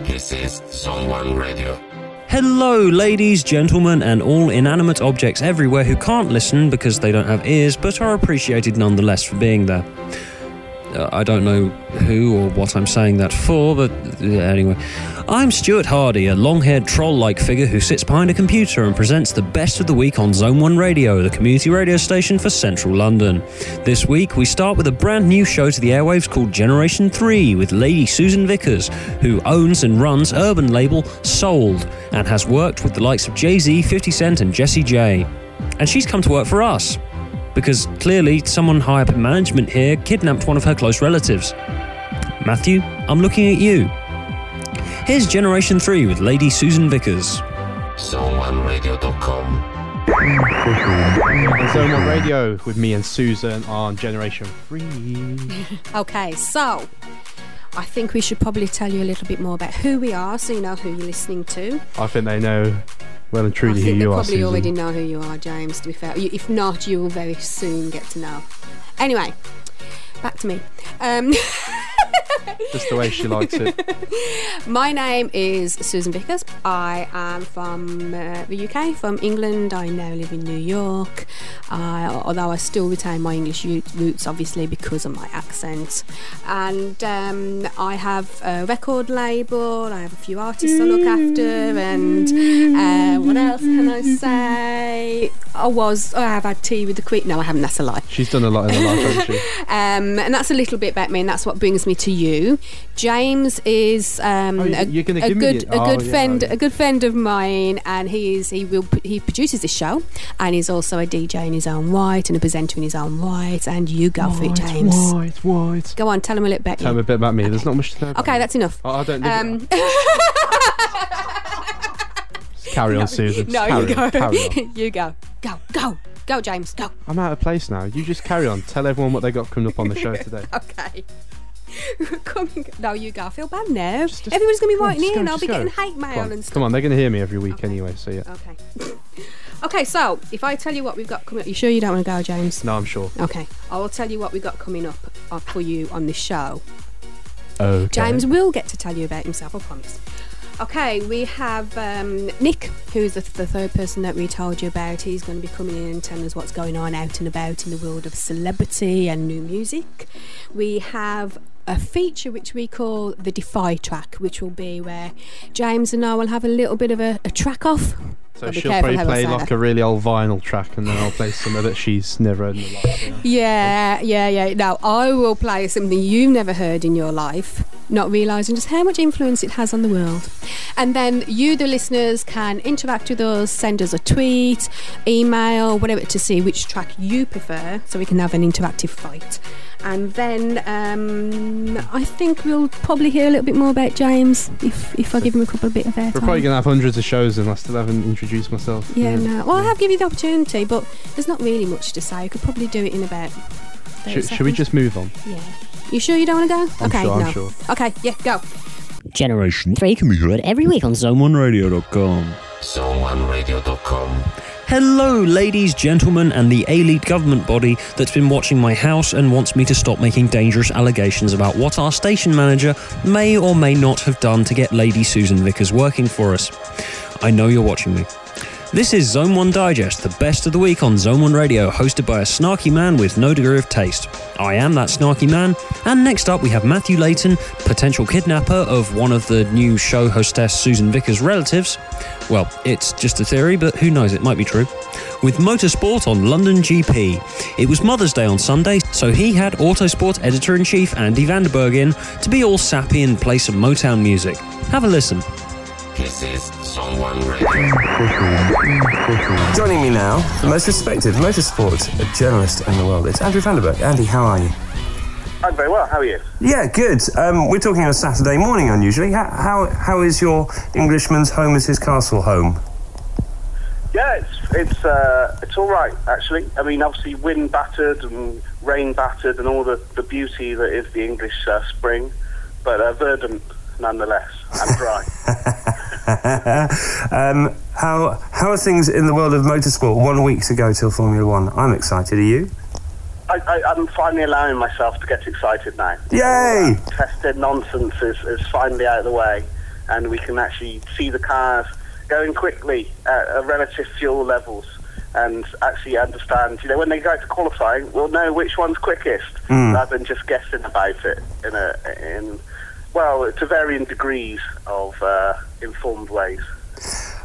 This is Zone One Radio. Hello, ladies, gentlemen, and all inanimate objects everywhere who can't listen because they don't have ears but are appreciated nonetheless for being there. Uh, I don't know who or what I'm saying that for, but anyway. I'm Stuart Hardy, a long haired troll like figure who sits behind a computer and presents the best of the week on Zone 1 Radio, the community radio station for central London. This week, we start with a brand new show to the airwaves called Generation 3 with Lady Susan Vickers, who owns and runs urban label Sold and has worked with the likes of Jay Z, 50 Cent, and Jessie J. And she's come to work for us because clearly someone high up in management here kidnapped one of her close relatives. Matthew, I'm looking at you. Here's Generation 3 with Lady Susan Vickers. ZoneOneRadio.com. On Zone 1 Radio with me and Susan on Generation 3. Okay, so I think we should probably tell you a little bit more about who we are so you know who you're listening to. I think they know well and truly who you are, probably Susan. already know who you are, James, to be fair. You- If not, you will very soon get to know. Anyway, back to me. Um, Just the way she likes it. my name is Susan Vickers. I am from uh, the UK, from England. I now live in New York, uh, although I still retain my English roots, obviously, because of my accent. And um, I have a record label, I have a few artists I look after, and uh, what else can I say? I was, I have had tea with the Queen. No, I haven't, that's a lie. She's done a lot in her life, hasn't she? Um, and that's a little bit about me, and that's what brings me to you. James is um, Oh, a, you're a good the- a oh, good yeah, friend oh, yeah. a good friend of mine, and he is he will he produces this show, and he's also a DJ in his own right and a presenter in his own right. And you go for it, James. White, white. Go on, tell him a little bit. Tell me a bit about me. There's not much to know Okay, that's enough. Oh, I don't Um, Carry on, Susan. no, carry you go. On. you go. Go. Go. Go, James. Go. I'm out of place now. You just carry on. Tell everyone what they got coming up on the show today. Okay. Come. No, you go. I feel bad now. Just- just- Everyone's going to be come on, writing just in. go, I'll be go. getting hate mail Come on, and stuff. come on, they're going to hear me every week Okay. anyway, so yeah. Okay. okay, so if I tell you what we've got coming up, you sure you don't want to go, James? No, I'm sure. Okay, I will tell you what we've got coming up uh, for you on this show. Okay. James will get to tell you about himself, I promise. Okay, we have um, Nick, who's the, the third person that we told you about. He's going to be coming in and telling us what's going on out and about in the world of celebrity and new music. We have a feature which we call the Defy track, which will be where James and I will have a little bit of a, a track off. So she'll probably play like that. a really old vinyl track, and then I'll play something that she's never heard in her life. Yeah, yeah, yeah. Now I will play something you've never heard in your life, not realising just how much influence it has on the world. And then you, the listeners, can interact with us, send us a tweet, email, whatever, to see which track you prefer, so we can have an interactive fight. And then um, I think we'll probably hear a little bit more about James if, if I give him a couple of bit of airtime. We're probably going to have hundreds of shows, and I still haven't introduced myself. Yeah, no. Well, I have given you the opportunity, but there's not really much to say. I could probably do it in about. Should, should we just move on? Yeah. You sure you don't want to go? I'm okay, sure, I'm no. sure. Okay, yeah, go. Generation 3 can be heard every week on Zone1Radio.com. ZoneOneRadio.com. Hello, ladies, gentlemen, and the elite government body that's been watching my house and wants me to stop making dangerous allegations about what our station manager may or may not have done to get Lady Susan Vickers working for us. I know you're watching me. This is Zone 1 Digest, the best of the week on Zone 1 Radio, hosted by a snarky man with no degree of taste. I am that snarky man, and next up we have Matthew Layton, potential kidnapper of one of the new show hostess Susan Vickers' relatives. Well, it's just a theory, but who knows, it might be true. With motorsport on London GP. It was Mother's Day on Sunday, so he had Autosport editor in chief Andy van de Burgt in to be all sappy and play some Motown music. Have a listen. This is Zone Joining me now, the most respected motorsport journalist in the world. It's Andrew van de Burgt. Andy, how are you? I'm very well. How are you? Yeah, good. Um, we're talking on a Saturday morning, unusually. How, how, how is your Englishman's home as his castle home? Yeah, it's it's uh, it's all right actually. I mean, obviously wind battered and rain battered and all the, the beauty that is the English uh, spring, but uh, verdant nonetheless and dry. um, how, how are things in the world of motorsport? One week to go till Formula One. I'm excited. Are you? I, I, I'm finally allowing myself to get excited now. Yay! Tested nonsense is, is finally out of the way, and we can actually see the cars going quickly at uh, relative fuel levels and actually understand, you know, when they go to qualifying, we'll know which one's quickest Mm. rather than just guessing about it in a in well to varying degrees of uh, informed ways.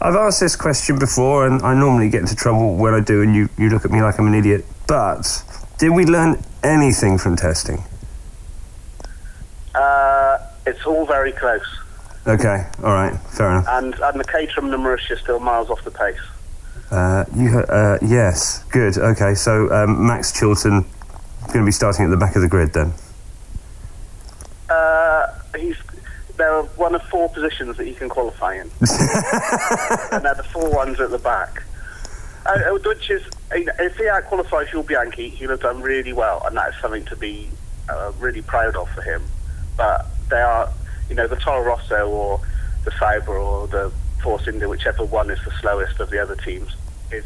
I've asked this question before, and I normally get into trouble when I do, and you, you look at me like I'm an idiot. But did we learn anything from testing? Uh, it's all very close, Okay, all right, fair enough. and and the Caterham and the Marussia still miles off the pace. Uh, you, uh, yes, good. Okay, so um, Max Chilton going to be starting at the back of the grid then. Uh, he's there are one of four positions that you can qualify in, and they're the four ones at the back. Uh, uh, which is, if he out qualifies your Bianchi, he'll have done really well, and that's something to be uh, really proud of for him. But they are, you know, the Toro Rosso or the Sauber or the Force India, whichever one is the slowest of the other teams, is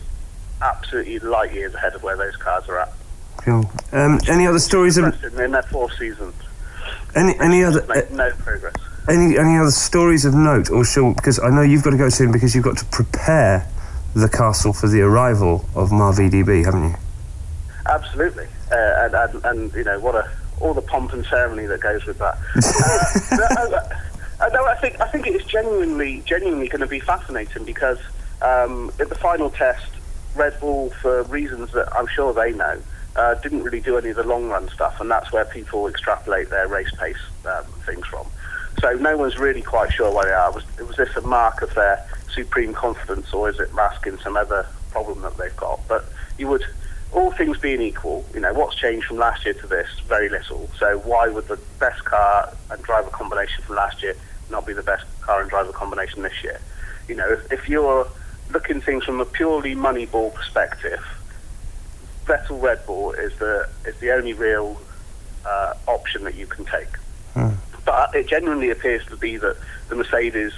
absolutely light years ahead of where those cars are at. Cool. Um, any other stories of In in their four seasons, any any other uh, no progress. Any any other stories of note, or shall because I know you've got to go soon because you've got to prepare the castle for the arrival of MarVDB, haven't you? Absolutely, uh, and, and and you know what a all the pomp and ceremony that goes with that. uh, no, no, I think I think it is genuinely genuinely going to be fascinating because um, at the final test, Red Bull, for reasons that I'm sure they know, uh, didn't really do any of the long run stuff, and that's where people extrapolate their race pace um, things from. So no one's really quite sure where they are. Was, was this a mark of their supreme confidence, or is it masking some other problem that they've got? But you would, all things being equal, you know, what's changed from last year to this? Very little. So why would the best car and driver combination from last year not be the best car and driver combination this year? You know, if, if you're looking things from a purely Moneyball perspective, Vettel Red Bull is the is the only real uh, option that you can take. But it genuinely appears to be that the Mercedes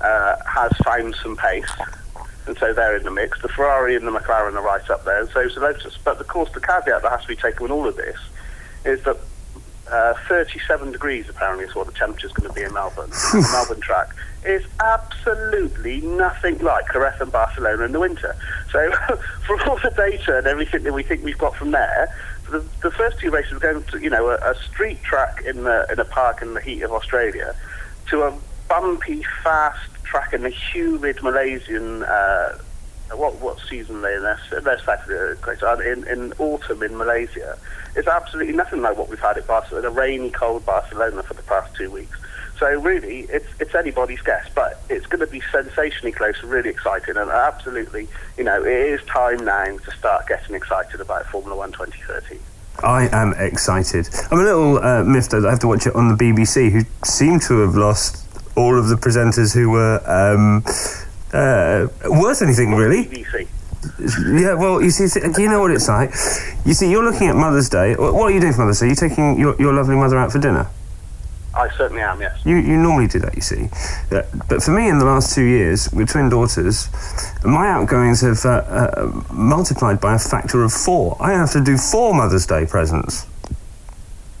uh, has found some pace, and so they're in the mix. The Ferrari and the McLaren are right up there, and so is the Lotus. But of course, the caveat that has to be taken with all of this is that uh, 37 degrees apparently is what the temperature is going to be in Melbourne. the Melbourne track is absolutely nothing like Jerez and Barcelona in the winter. So, for all the data and everything that we think we've got from there, the, the first two races were going to, you know, a, a street track in the in a park in the heat of Australia, to a bumpy, fast track in the humid Malaysian. Uh, what what season they in? Their, uh, in in autumn in Malaysia. It's absolutely nothing like what we've had at Barcelona, a rainy, cold Barcelona for the past two weeks. So really, it's it's anybody's guess, but it's going to be sensationally close and really exciting, and absolutely, you know, it is time now to start getting excited about Formula One 2030. I am excited. I'm a little uh, miffed that I have to watch it on the BBC, who seem to have lost all of the presenters who were um, uh, worth anything, really. BBC. Yeah, well, you see, do you know what it's like? You see, you're looking at Mother's Day. What are you doing for Mother's Day? Are you taking your, your lovely mother out for dinner? I certainly am, yes. You, you normally do that, you see. Uh, but for me, in the last two years, with twin daughters, my outgoings have uh, uh, multiplied by a factor of four. I have to do four Mother's Day presents.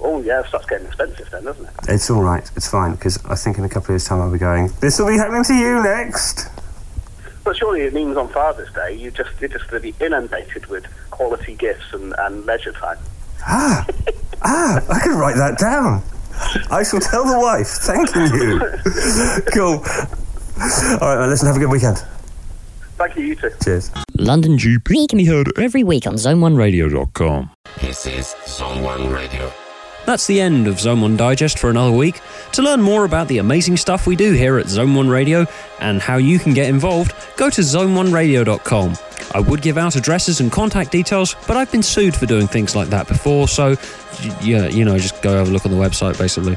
Oh, yeah, it starts getting expensive then, doesn't it? It's all right. It's fine because I think in a couple of years' time I'll be going. This will be happening to you next. But surely it means on Father's Day you just you're just going to be inundated with quality gifts and, and leisure time. Ah, ah! I can write that down. I shall tell the wife. Thanking you. cool. All right, man, listen. Have a good weekend. Thank you, you too. Cheers. London GP can be heard every week on zone1radio.com. This is Zone 1 Radio. That's the end of Zone 1 Digest for another week. To learn more about the amazing stuff we do here at Zone 1 Radio and how you can get involved, go to zone1radio.com. I would give out addresses and contact details, but I've been sued for doing things like that before, so yeah, you know, just go have a look on the website basically.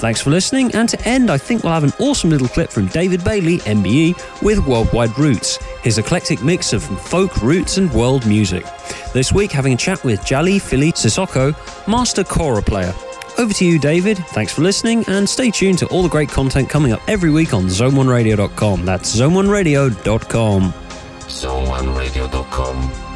Thanks for listening, and to end, I think we'll have an awesome little clip from David Bailey, MBE, with Worldwide Roots, his eclectic mix of folk, roots, and world music. This week, having a chat with Jali Philly Sissoko, master kora player. Over to you, David. Thanks for listening, and stay tuned to all the great content coming up every week on zone1radio.com. That's zone1radio.com. Zone1radio.com.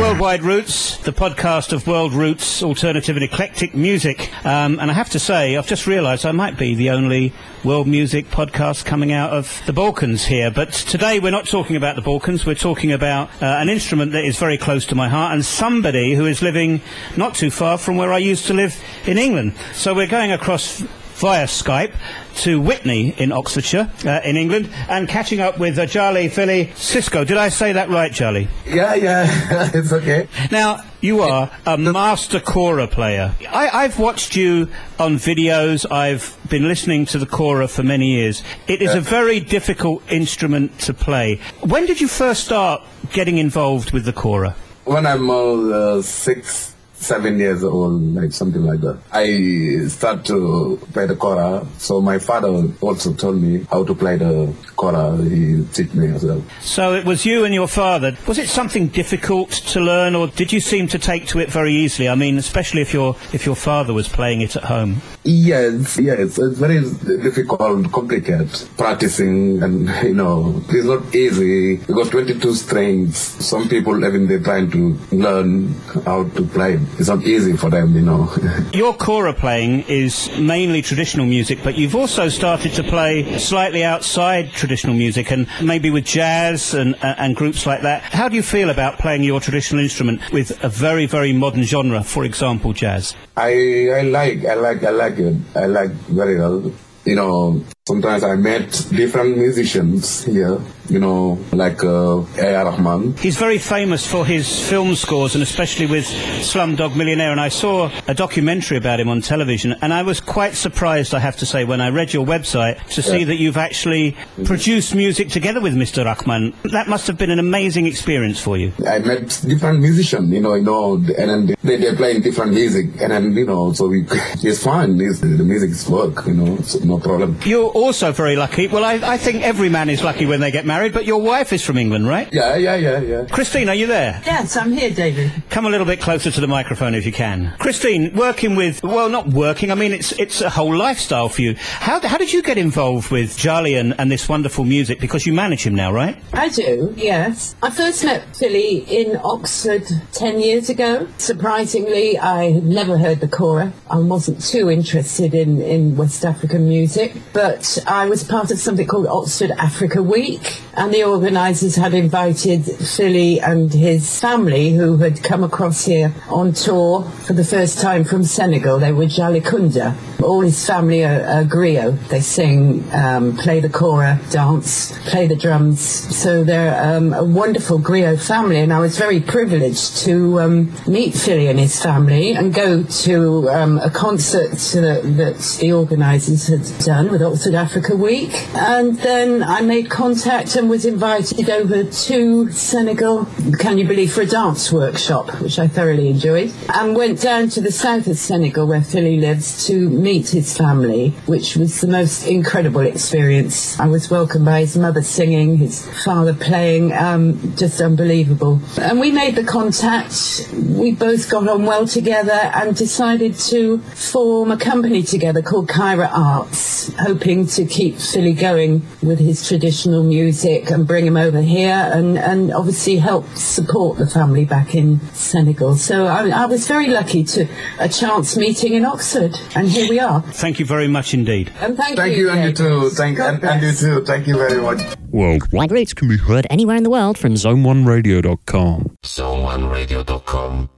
Worldwide Roots, the podcast of World Roots, alternative and eclectic music. Um, and I have to say, I've just realised I might be the only world music podcast coming out of the Balkans here. But today we're not talking about the Balkans, we're talking about uh, an instrument that is very close to my heart and somebody who is living not too far from where I used to live in England. So we're going across via Skype to Witney in Oxfordshire, uh, in England, and catching up with uh, Jali Philly Sissoko. Did I say that right, Jali? Yeah, yeah, it's okay. Now, you are a master kora player. I, I've watched you on videos. I've been listening to the kora for many years. It is a very difficult instrument to play. When did you first start getting involved with the kora? When I'm uh, six, seven years old, like something like that, I start to play the kora. So my father also told me how to play the kora. He teach me as well. So it was you and your father. Was it something difficult to learn, or did you seem to take to it very easily? I mean, especially if your if your father was playing it at home. Yes, yes, it's very difficult, complicated practicing, and you know, it's not easy because 22 strings. Some people even they're trying to learn how to play. It's not easy for them, you know. Your kora playing is mainly traditional music, but you've also started to play slightly outside traditional music, and maybe with jazz and uh, and groups like that. How do you feel about playing your traditional instrument with a very very modern genre, for example, jazz? I I like I like I like it. I like very well. You know, sometimes I met different musicians here. You know, like uh, A.R. Rahman. He's very famous for his film scores, and especially with Slumdog Millionaire. And I saw a documentary about him on television, and I was quite surprised, I have to say, when I read your website to see that you've actually produced music together with Mr. Rahman. That must have been an amazing experience for you. I met different musicians, you know, you know, and then they they playing different music, and then you know, so we, it's fine. It's, the music is work, you know, so no problem. You're also very lucky. Well, I, I think every man is lucky when they get married, but your wife is from England, right? Yeah, yeah, yeah, yeah. Christine, are you there? Yes, I'm here, David. Come a little bit closer to the microphone if you can. Christine, working with, well, not working, I mean, it's it's a whole lifestyle for you. How, how did you get involved with Jali and, and this wonderful music? Because you manage him now, right? I do, yes. I first met Philly in Oxford 10 years ago. Surprisingly, I had never heard the Kora. I wasn't too interested in, in West African music, but I was part of something called Oxford Africa Week, and the organisers had invited Philly and his family, who had come across here on tour for the first time from Senegal. They were Jalikunda. All his family are, are griot. They sing, um, play the kora, dance, play the drums. So they're um, a wonderful griot family, and I was very privileged to um, meet Philly and his family and go to um, a concert that, that the organisers had done with Oxford Africa Week. And then I made contact and was invited over to Senegal, can you believe, for a dance workshop, which I thoroughly enjoyed, and went down to the south of Senegal where Philly lives to meet his family, which was the most incredible experience. I was welcomed by his mother singing, his father playing, um, just unbelievable. And we made the contact. We both got on well together and decided to form a company together called Kyra Arts, hoping to keep Philly going with his traditional music and bring him over here and, and obviously help support the family back in Senegal. So I, I was very lucky to a chance meeting in Oxford, and here we are. Thank you very much indeed. And thank, Thank you, and you too. Thank God and, and you too. Thank you very much. Worldwide Roots can be heard anywhere in the world from zone1radio.com. zone1radio.com